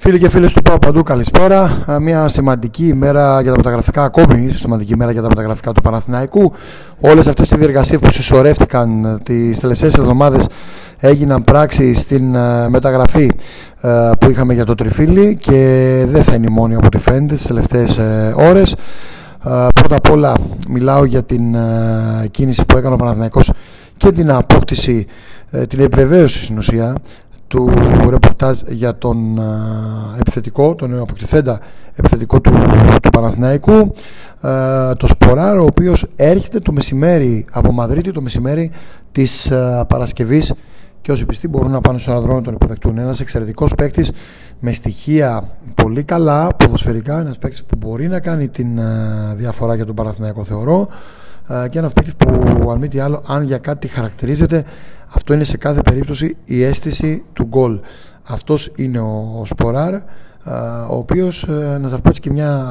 Φίλοι και φίλες του Πάου Παντού, καλησπέρα. Μια σημαντική ημέρα για τα μεταγραφικά, ακόμη σημαντική ημέρα για τα μεταγραφικά του Παναθηναϊκού. Όλες αυτές οι διεργασίες που συσσωρεύτηκαν τις τελευταίες εβδομάδες έγιναν πράξη στην μεταγραφή που είχαμε για το Τριφύλι και δεν θα είναι η μόνη από ό,τι φαίνεται τις τελευταίες ώρες. Πρώτα απ' όλα μιλάω για την κίνηση που έκανε ο Παναθηναϊκός και την απόκτηση, την επιβεβαίωση στην ουσία του ρεπορτάζ για τον επιθετικό, τον αποκτηθέντα επιθετικό του, του Παναθηναϊκού το Σποράρ ο οποίος έρχεται το μεσημέρι από Μαδρίτη το μεσημέρι της Παρασκευής και όσοι πιστοί μπορούν να πάνε στο αεροδρόμιο τον υποδεκτούν. Ένας εξαιρετικός παίκτης με στοιχεία πολύ καλά, ποδοσφαιρικά, ένας παίκτης που μπορεί να κάνει την διαφορά για τον Παναθηναϊκό θεωρώ και ένας παίκτης που αν μη τι άλλο, αν για κάτι χαρακτηρίζεται αυτό είναι σε κάθε περίπτωση η αίσθηση του γκολ. Αυτός είναι ο Σποράρ, ο οποίος, ε, να σας πω έτσι και μια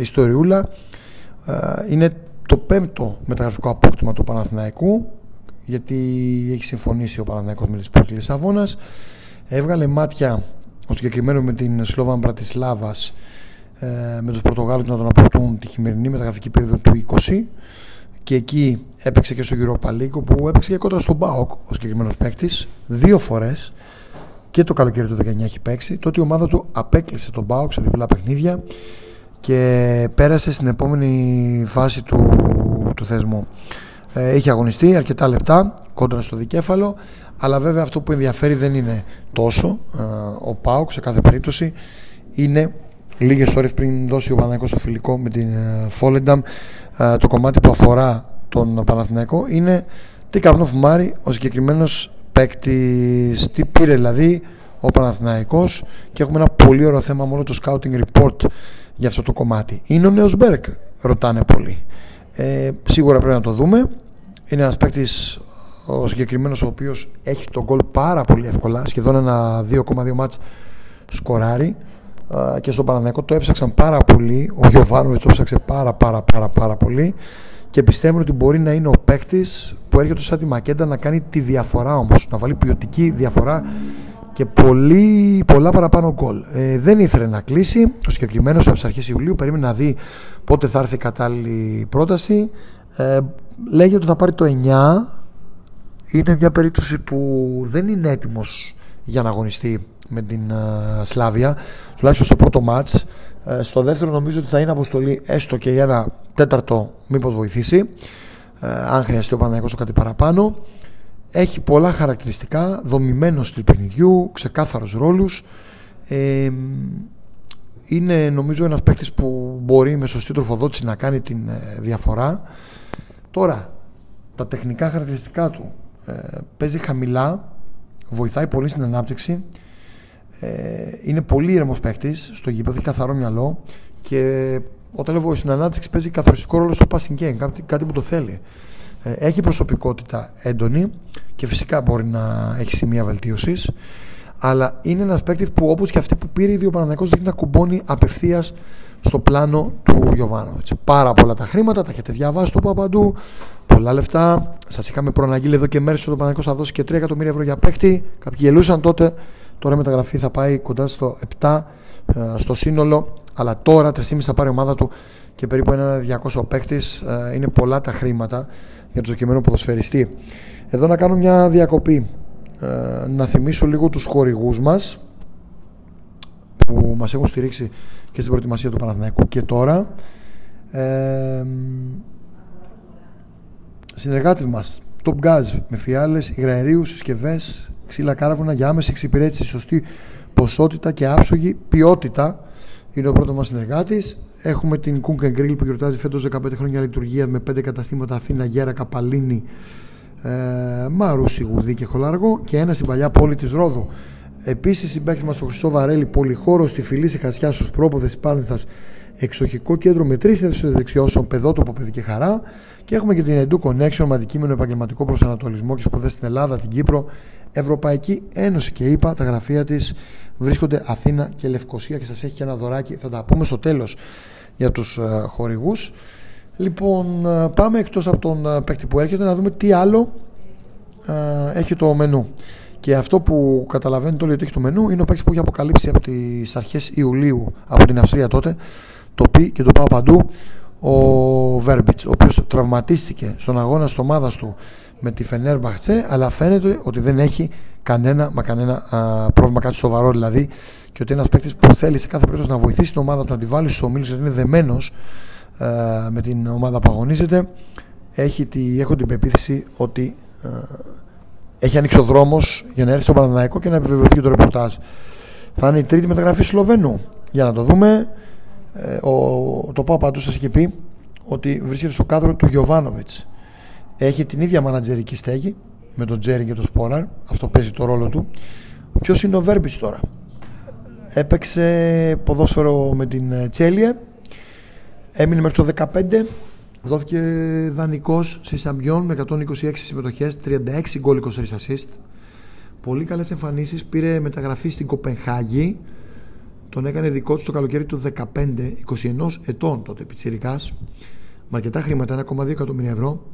ιστοριούλα, είναι το πέμπτο μεταγραφικό απόκτημα του Παναθηναϊκού, γιατί έχει συμφωνήσει ο Παναθηναϊκός με τις Σπόρκη Λισαβόνας. Έβγαλε μάτια ο συγκεκριμένο με την Σλόβαν Μπρατισλάβας ε, με τους Πορτογάλους να τον αποκτούν τη χειμερινή μεταγραφική περίοδο του 20 και εκεί έπαιξε και στο Europa League που έπαιξε και κόντρα στον ΠΑΟΚ ο συγκεκριμένος παίκτης δύο φορές και το καλοκαίρι του 19 έχει παίξει. Τότε η ομάδα του απέκλεισε τον ΠΑΟΚ σε διπλά παιχνίδια και πέρασε στην επόμενη φάση του, του θεσμού. Ε, έχει αγωνιστεί αρκετά λεπτά κόντρα στο δικέφαλο αλλά βέβαια αυτό που ενδιαφέρει δεν είναι τόσο ε, ο Πάοκ σε κάθε περίπτωση είναι λίγες ώρες πριν δώσει ο Παναγικός το φιλικό με την Φόλενταμ ε, το κομμάτι που αφορά τον Παναθηναϊκό είναι τι φουμάρει ο συγκεκριμένος παίκτης, τι πήρε δηλαδή ο Παναθηναϊκός και έχουμε ένα πολύ ωραίο θέμα μόνο το scouting report για αυτό το κομμάτι. Είναι ο νέος Μπέρκ, ρωτάνε πολλοί. Ε, σίγουρα πρέπει να το δούμε. Είναι ένας παίκτης ο συγκεκριμένος ο οποίος έχει τον γκολ πάρα πολύ εύκολα, σχεδόν ένα 2,2 μάτς σκοράρει και στον Παναθηναϊκό το έψαξαν πάρα πολύ. Ο Γιωβάνοβιτς το έψαξε πάρα πάρα πάρα πάρα πολύ και πιστεύουν ότι μπορεί να είναι ο παίκτης που έρχεται σαν τη Μακέντα να κάνει τη διαφορά όμως. Να βάλει ποιοτική διαφορά και πολύ, πολλά παραπάνω γκολ. Ε, δεν ήθελε να κλείσει. Ο συγκεκριμένος από τις αρχές Ιουλίου περίμενε να δει πότε θα έρθει η κατάλληλη πρόταση. Ε, λέγεται ότι θα πάρει το 9. Είναι μια περίπτωση που δεν είναι έτοιμος για να αγωνιστεί με την uh, Σλάβια τουλάχιστον στο πρώτο μάτς. Uh, στο δεύτερο νομίζω ότι θα είναι αποστολή έστω και για ένα τέταρτο μήπως βοηθήσει uh, αν χρειαστεί ο Παναγιώτος κάτι παραπάνω. Έχει πολλά χαρακτηριστικά δομημένος στυλ παιχνιδιού ξεκάθαρους ρόλους. Ε, είναι νομίζω ένας παίκτης που μπορεί με σωστή τροφοδότηση να κάνει την διαφορά. Τώρα τα τεχνικά χαρακτηριστικά του. Παίζει χαμηλά βοηθάει πολύ στην ανάπτυξη. Ε, είναι πολύ ήρεμος παίκτης στο γήπεδο, έχει καθαρό μυαλό και όταν λέω στην ανάπτυξη παίζει καθοριστικό ρόλο στο passing game, κάτι, κάτι που το θέλει. Ε, έχει προσωπικότητα έντονη και φυσικά μπορεί να έχει σημεία βελτίωσης. Αλλά είναι ένας παίκτης που όπως και αυτή που πήρε η Παναθηναϊκός δείχνει να κουμπώνει απευθείας στο πλάνο του Γιωβάνο. Πάρα πολλά τα χρήματα, τα έχετε διαβάσει το παντού. Πολλά λεφτά. Σας είχαμε προαναγγείλει εδώ και μέρες ότι ο Παναγικό θα δώσει και 3 εκατομμύρια ευρώ για παίχτη. Κάποιοι γελούσαν τότε. Τώρα η μεταγραφή θα πάει κοντά στο 7 ε, στο σύνολο. Αλλά τώρα 3,5 θα πάρει η ομάδα του και περίπου ένα 200 παίκτης. Ε, είναι πολλά τα χρήματα για το δοκιμένο ποδοσφαιριστή. Εδώ να κάνω μια διακοπή. Ε, να θυμίσω λίγο τους χορηγούς μας που μας έχουν στηρίξει και στην προετοιμασία του Παναθηναϊκού και τώρα ε, συνεργάτες μας Top Gas με φιάλες, υγραερίου, συσκευές, ξύλα κάρβουνα για άμεση εξυπηρέτηση, σωστή ποσότητα και άψογη ποιότητα. Είναι ο πρώτος μας συνεργάτης. Έχουμε την Kunk Grill που γιορτάζει φέτος 15 χρόνια λειτουργίας με 5 καταστήματα Αθήνα, Γέρα, Καπαλίνη, ε, Μαρούσι, Γουδί και Χολαργό και ένα στην παλιά πόλη της Ρόδου. Επίσης, συμπέκτη μας στο Χρυσό Βαρέλι, πολυχώρος στη φυλή σε Χασιά, στους πρόποδες τη Πάνθας, εξοχικό κέντρο με τρεις θέσει δεξιώσεων, παιδότοπο, παιδί και χαρά. Και έχουμε και την Edu Connection με αντικείμενο επαγγελματικό προσανατολισμό και σπουδές στην Ελλάδα, την Κύπρο, Ευρωπαϊκή Ένωση και είπα, τα γραφεία της βρίσκονται Αθήνα και Λευκοσία και σας έχει και ένα δωράκι. Θα τα πούμε στο τέλος για τους uh, ε, χορηγούς. Λοιπόν, uh, πάμε εκτός από τον uh, παίκτη που έρχεται να δούμε τι άλλο έχει το μενού. Και αυτό που καταλαβαίνετε όλοι ότι έχει το μενού είναι ο παίκτης που έχει αποκαλύψει από τις αρχές Ιουλίου από την Αυστρία τότε. Το πει και το πάω παντού. Ο Βέρμπιτς, ο οποίος τραυματίστηκε στον αγώνα της ομάδας του με τη Φενέρ Μπαχτσέ, αλλά φαίνεται ότι δεν έχει κανένα, μα κανένα α, πρόβλημα, κάτι σοβαρό δηλαδή. Και ότι ένας παίκτης που θέλει σε κάθε περίπτωση να βοηθήσει την ομάδα του να τη βάλει στου ομίλου, γιατί είναι δεμένος με την ομάδα που αγωνίζεται, έχει τη, έχω την πεποίθηση ότι έχει ανοίξει ο δρόμος για να έρθει στο Παναναναϊκό και να επιβεβαιωθεί και το ρεπορτάζ. Θα είναι η τρίτη μεταγραφή Σλοβενού. Για να το δούμε. Ε, ο, το πάω παντού σα είχε πει ότι βρίσκεται στο κάδρο του Γιωβάνοβιτς. Έχει την ίδια μανατζερική στέγη με τον Τζέρι και τον Σπόραρ. Αυτό παίζει το ρόλο του. Ποιος είναι ο Βέρμπιτς τώρα; Έπαιξε ποδόσφαιρο με την ε, Τσέλια. Έμεινε μέχρι το 15 Δόθηκε δανεικός σε Σαμπιόν με 126 συμμετοχές, 36 γκολ 23 assist. Πολύ καλές εμφανίσεις. Πήρε μεταγραφή στην Κοπενχάγη. Τον έκανε δικό του το καλοκαίρι του 15, 21 ετών τότε πιτσυρικά. Με αρκετά χρήματα, 1,2 εκατομμύρια ευρώ.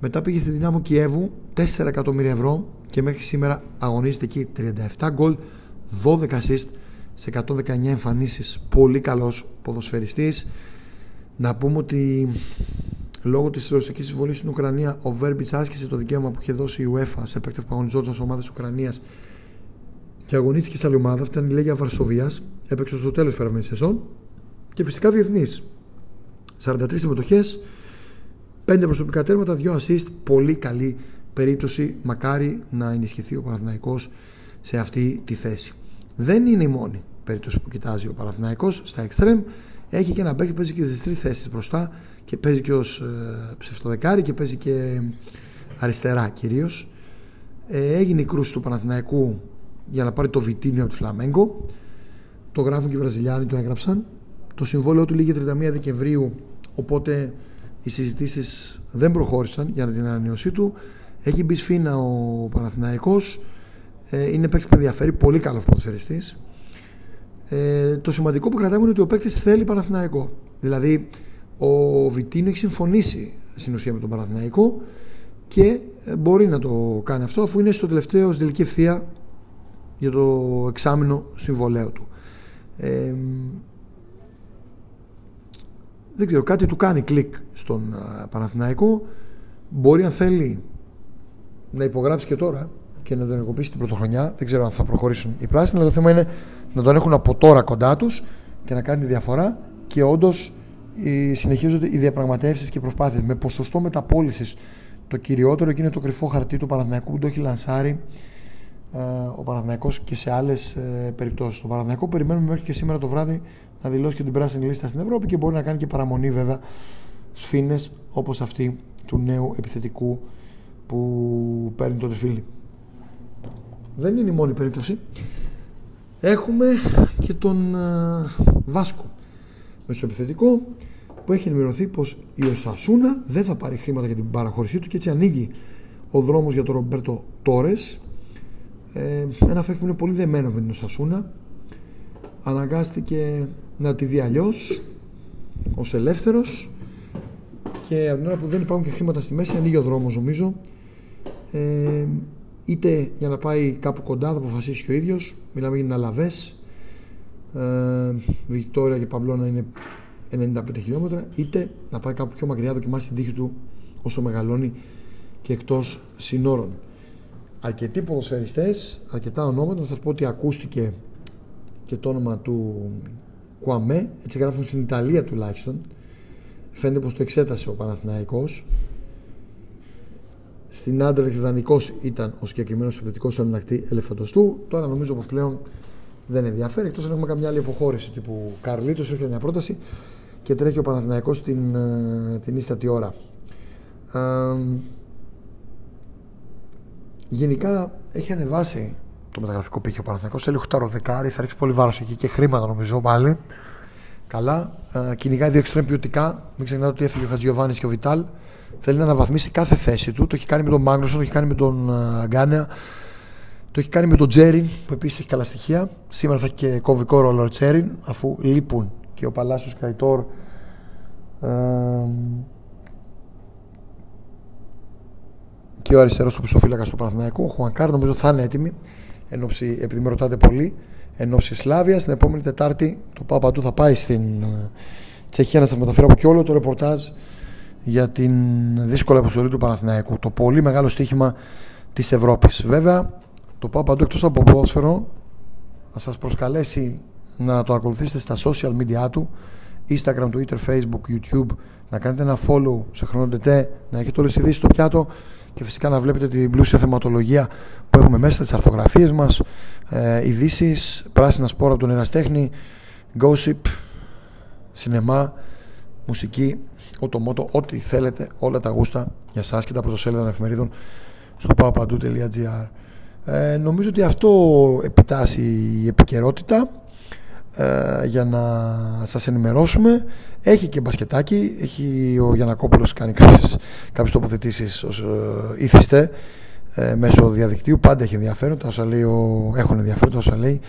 Μετά πήγε στη Δυνάμω Κιέβου, 4 εκατομμύρια ευρώ και μέχρι σήμερα αγωνίζεται εκεί 37 γκολ, 12 assist σε 119 εμφανίσεις. Πολύ καλός ποδοσφαιριστής. Να πούμε ότι λόγω της ρωσικής εισβολής στην Ουκρανία, ο Βέρμπιτς άσκησε το δικαίωμα που είχε δώσει η UEFA σε παίκτε που αγωνιζόταν σε ομάδες Ουκρανίας και αγωνίστηκε σε άλλη ομάδα. Αυτή ήταν η Λέγια Βαρσοβίας. Έπαιξε στο τέλος της περασμένης σεζόν. Και φυσικά διεθνής. 43 συμμετοχές, 5 προσωπικά τέρματα, 2 assist. Πολύ καλή περίπτωση. Μακάρι να ενισχυθεί ο Παναθηναϊκός σε αυτή τη θέση. Δεν είναι η μόνη περίπτωση που κοιτάζει ο Παναθηναϊκός στα extreme έχει και ένα παίκτη που παίζει και στις τρεις θέσεις μπροστά και παίζει και ως ε, ψευτοδεκάρι και παίζει και αριστερά κυρίως. Ε, έγινε η κρούση του Παναθηναϊκού για να πάρει το Βιτίνιο από τη Φλαμέγκο. Το γράφουν και οι Βραζιλιάνοι, το έγραψαν. Το συμβόλαιο του λήγει 31 Δεκεμβρίου, οπότε οι συζητήσεις δεν προχώρησαν για την ανανέωσή του. Έχει μπει σφίνα ο Παναθηναϊκός. Ε, είναι παίκτης που ενδιαφέρει, πολύ καλός ποδοσφαιριστής. Ε, το σημαντικό που κρατάμε είναι ότι ο παίκτης θέλει Παναθηναϊκό. Δηλαδή, ο Βιτίνο έχει συμφωνήσει στην ουσία με τον Παναθηναϊκό και ε, μπορεί να το κάνει αυτό αφού είναι στο τελευταίο στην τελική ευθεία για το εξάμεινο συμβολέου του. Ε, δεν ξέρω, κάτι του κάνει κλικ στον Παναθηναϊκό. Μπορεί αν θέλει να υπογράψει και τώρα και να τον ενεργοποιήσει την πρωτοχρονιά. Δεν ξέρω αν θα προχωρήσουν οι πράσινοι, αλλά το θέμα είναι να τον έχουν από τώρα κοντά τους και να κάνει τη διαφορά και όντως συνεχίζονται οι διαπραγματεύσεις και προσπάθειες με ποσοστό μεταπόλησης. Το κυριότερο και είναι το κρυφό χαρτί του Παναθηναϊκού που το έχει λανσάρει ε, ο Παναθηναϊκός και σε άλλες ε, περιπτώσεις. Το Παναθηναϊκό περιμένουμε μέχρι και σήμερα το βράδυ να δηλώσει και την πράσινη λίστα στην Ευρώπη και μπορεί να κάνει και παραμονή βέβαια σφήνε όπως αυτή του νέου επιθετικού που παίρνει τότε φίλοι. Δεν είναι η μόνη περίπτωση. Έχουμε και τον uh, Βάσκο μεσοεπιθετικό που έχει ενημερωθεί πως η Οσασούνα δεν θα πάρει χρήματα για την παραχώρησή του και έτσι ανοίγει ο δρόμος για τον Ρομπέρτο Τόρες ε, ένα φεύγει που είναι πολύ δεμένο με την Οσασούνα αναγκάστηκε να τη δει αλλιώς ως ελεύθερος και από την ώρα που δεν υπάρχουν και χρήματα στη μέση ανοίγει ο δρόμος νομίζω ε, είτε για να πάει κάπου κοντά, θα αποφασίσει και ο ίδιος. Μιλάμε για Αλαβές. Ε, Βικτόρια και Παμπλώνα είναι 95 χιλιόμετρα, είτε να πάει κάπου πιο μακριά, δοκιμάσει την τύχη του όσο μεγαλώνει και εκτός συνόρων. Αρκετοί ποδοσφαιριστές, αρκετά ονόματα, να σας πω ότι ακούστηκε και το όνομα του Κουαμέ, έτσι γράφουν στην Ιταλία τουλάχιστον. Φαίνεται πως το εξέτασε ο Παναθηναϊκός στην άντρα δανεικό ήταν ο συγκεκριμένος επιθετικός ελεγχτή ελεφαντοστού. Τώρα νομίζω πως πλέον δεν ενδιαφέρει. Εκτός αν έχουμε καμιά άλλη αποχώρηση τύπου Καρλίτος, έρχεται μια πρόταση και τρέχει ο Παναθηναϊκός την, ε, την ίστατη ώρα. Ε, γενικά έχει ανεβάσει το μεταγραφικό πύχη ο Παναθηναϊκός. Θέλει 8 δεκάρι, θα ρίξει πολύ βάρος εκεί και χρήματα νομίζω πάλι. Καλά. Ε, κυνηγάει δύο εξτρέμ ποιοτικά. Μην ξεχνάτε ότι έφυγε ο Χατζιωβάνη και ο Βιτάλ. Θέλει να αναβαθμίσει κάθε θέση του. Το έχει κάνει με τον Μάγνουσον, το έχει κάνει με τον Γκάνεα, το έχει κάνει με τον Τζέριν που επίσης έχει καλά στοιχεία. Σήμερα θα έχει και κομβικό ρόλο ο Τζέριν αφού λείπουν και ο Παλάσιος Καϊτόρ. Και ο αριστερός του πιστοφύλακα του Παναθηναϊκού. Ο Χουανκάρ νομίζω θα είναι έτοιμη, επειδή με ρωτάτε πολύ, εν ώψη Σλάβιας. Την επόμενη Τετάρτη το πάω παντού θα πάει στην ε, Τσεχία να σας μεταφέρω από και όλο το ρεπορτάζ για την δύσκολη αποστολή του Παναθηναϊκού. Το πολύ μεγάλο στοίχημα της Ευρώπης. Βέβαια, το πάω παντού εκτός από ποδόσφαιρο να σας προσκαλέσει να το ακολουθήσετε στα social media του Instagram, Twitter, Facebook, YouTube να κάνετε ένα follow σε χρονοτετέ να έχετε όλες τις ειδήσεις στο πιάτο και φυσικά να βλέπετε την πλούσια θεματολογία που έχουμε μέσα τις αρθογραφίες μας ε, ειδήσεις, πράσινα σπόρα από τον εραστέχνη gossip, σινεμά μουσική, οτομότο, ό,τι θέλετε όλα τα γούστα για σας και τα πρωτοσέλιδα των εφημερίδων στο papapandou.gr ε, νομίζω ότι αυτό επιτάσσει η επικαιρότητα ε, για να σας ενημερώσουμε έχει και μπασκετάκι έχει ο Γιανακόπουλος κάνει κάποιες, κάποιες τοποθετήσεις ως ε, ήθιστε ε, μέσω διαδικτύου πάντα έχει ενδιαφέρον όσα λέει ο, έχουν ενδιαφέρον όσα λέει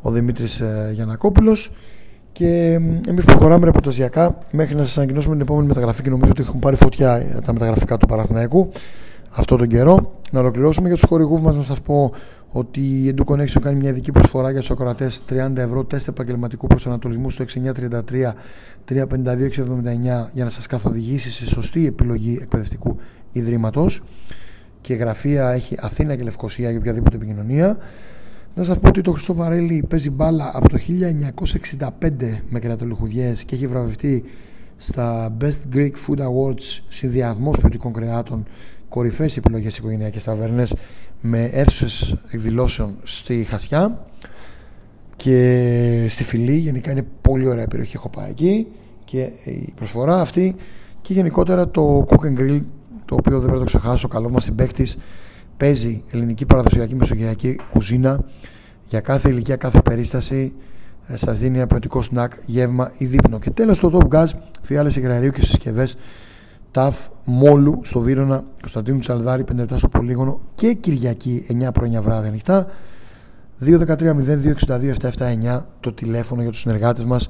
ο Δημήτρης ε, Γιανακόπουλος και εμείς προχωράμε ρεπορταζιακά μέχρι να σας ανακοινώσουμε την επόμενη μεταγραφή και νομίζω ότι έχουν πάρει φωτιά τα μεταγραφικά του Παραθυναϊκού αυτό τον καιρό. Να ολοκληρώσουμε για τους χορηγούς μας να σας πω ότι η Edu Connection κάνει μια ειδική προσφορά για τους ακροατές 30 ευρώ τεστ επαγγελματικού προσανατολισμού στο 6933 352 για να σας καθοδηγήσει σε σωστή επιλογή εκπαιδευτικού ιδρύματος. Και γραφεία έχει Αθήνα και Λευκοσία για οποιαδήποτε επικοινωνία. Να σας πω ότι το Χριστό Βαρέλη παίζει μπάλα από το 1965 με κερατολιχουδιέ και έχει βραβευτεί στα Best Greek Food Awards συνδυασμός ποιοτικών κρεάτων κορυφαίε επιλογές οικογενειακές ταβέρνες με αίθουσες εκδηλώσεων στη Χασιά και στη Φιλή. Γενικά είναι πολύ ωραία περιοχή. Έχω πάει εκεί και η προσφορά αυτή και γενικότερα το Cook and Grill το οποίο δεν πρέπει να το ξεχάσω. Καλός μας συμπέκτη παίζει ελληνική παραδοσιακή μεσογειακή κουζίνα για κάθε ηλικία, κάθε περίσταση. Ε, Σας δίνει ένα ποιοτικό σνακ, γεύμα ή δείπνο. Και τέλος το Top Gas, φιάλες υγραερίου και συσκευές ΤΑΦ Μόλου στο Βύρονα, Κωνσταντίνου Τσαλδάρη, 5 λεπτά στο Πολύγωνο και Κυριακή 9 πρωινιά βράδυ ανοιχτά. 2-13-02-62-779 το τηλέφωνο για τους συνεργάτες μας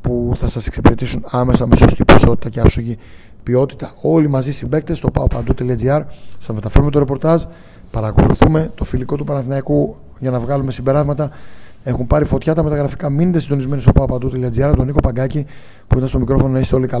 που θα σας εξυπηρετήσουν άμεσα με σωστή ποσότητα και άψογη ποιότητα. Όλοι μαζί συμπέκτες στο paopandou.gr σας μεταφέρουμε το ρεπορτάζ, παρακολουθούμε το φιλικό του Παναθηναϊκού για να βγάλουμε συμπεράσματα. Έχουν πάρει φωτιά τα μεταγραφικά. Μείνετε συντονισμένοι στο paopandou.gr. Τον Νίκο Παγκάκη που ήταν στο μικρόφωνο να είστε όλοι καλά.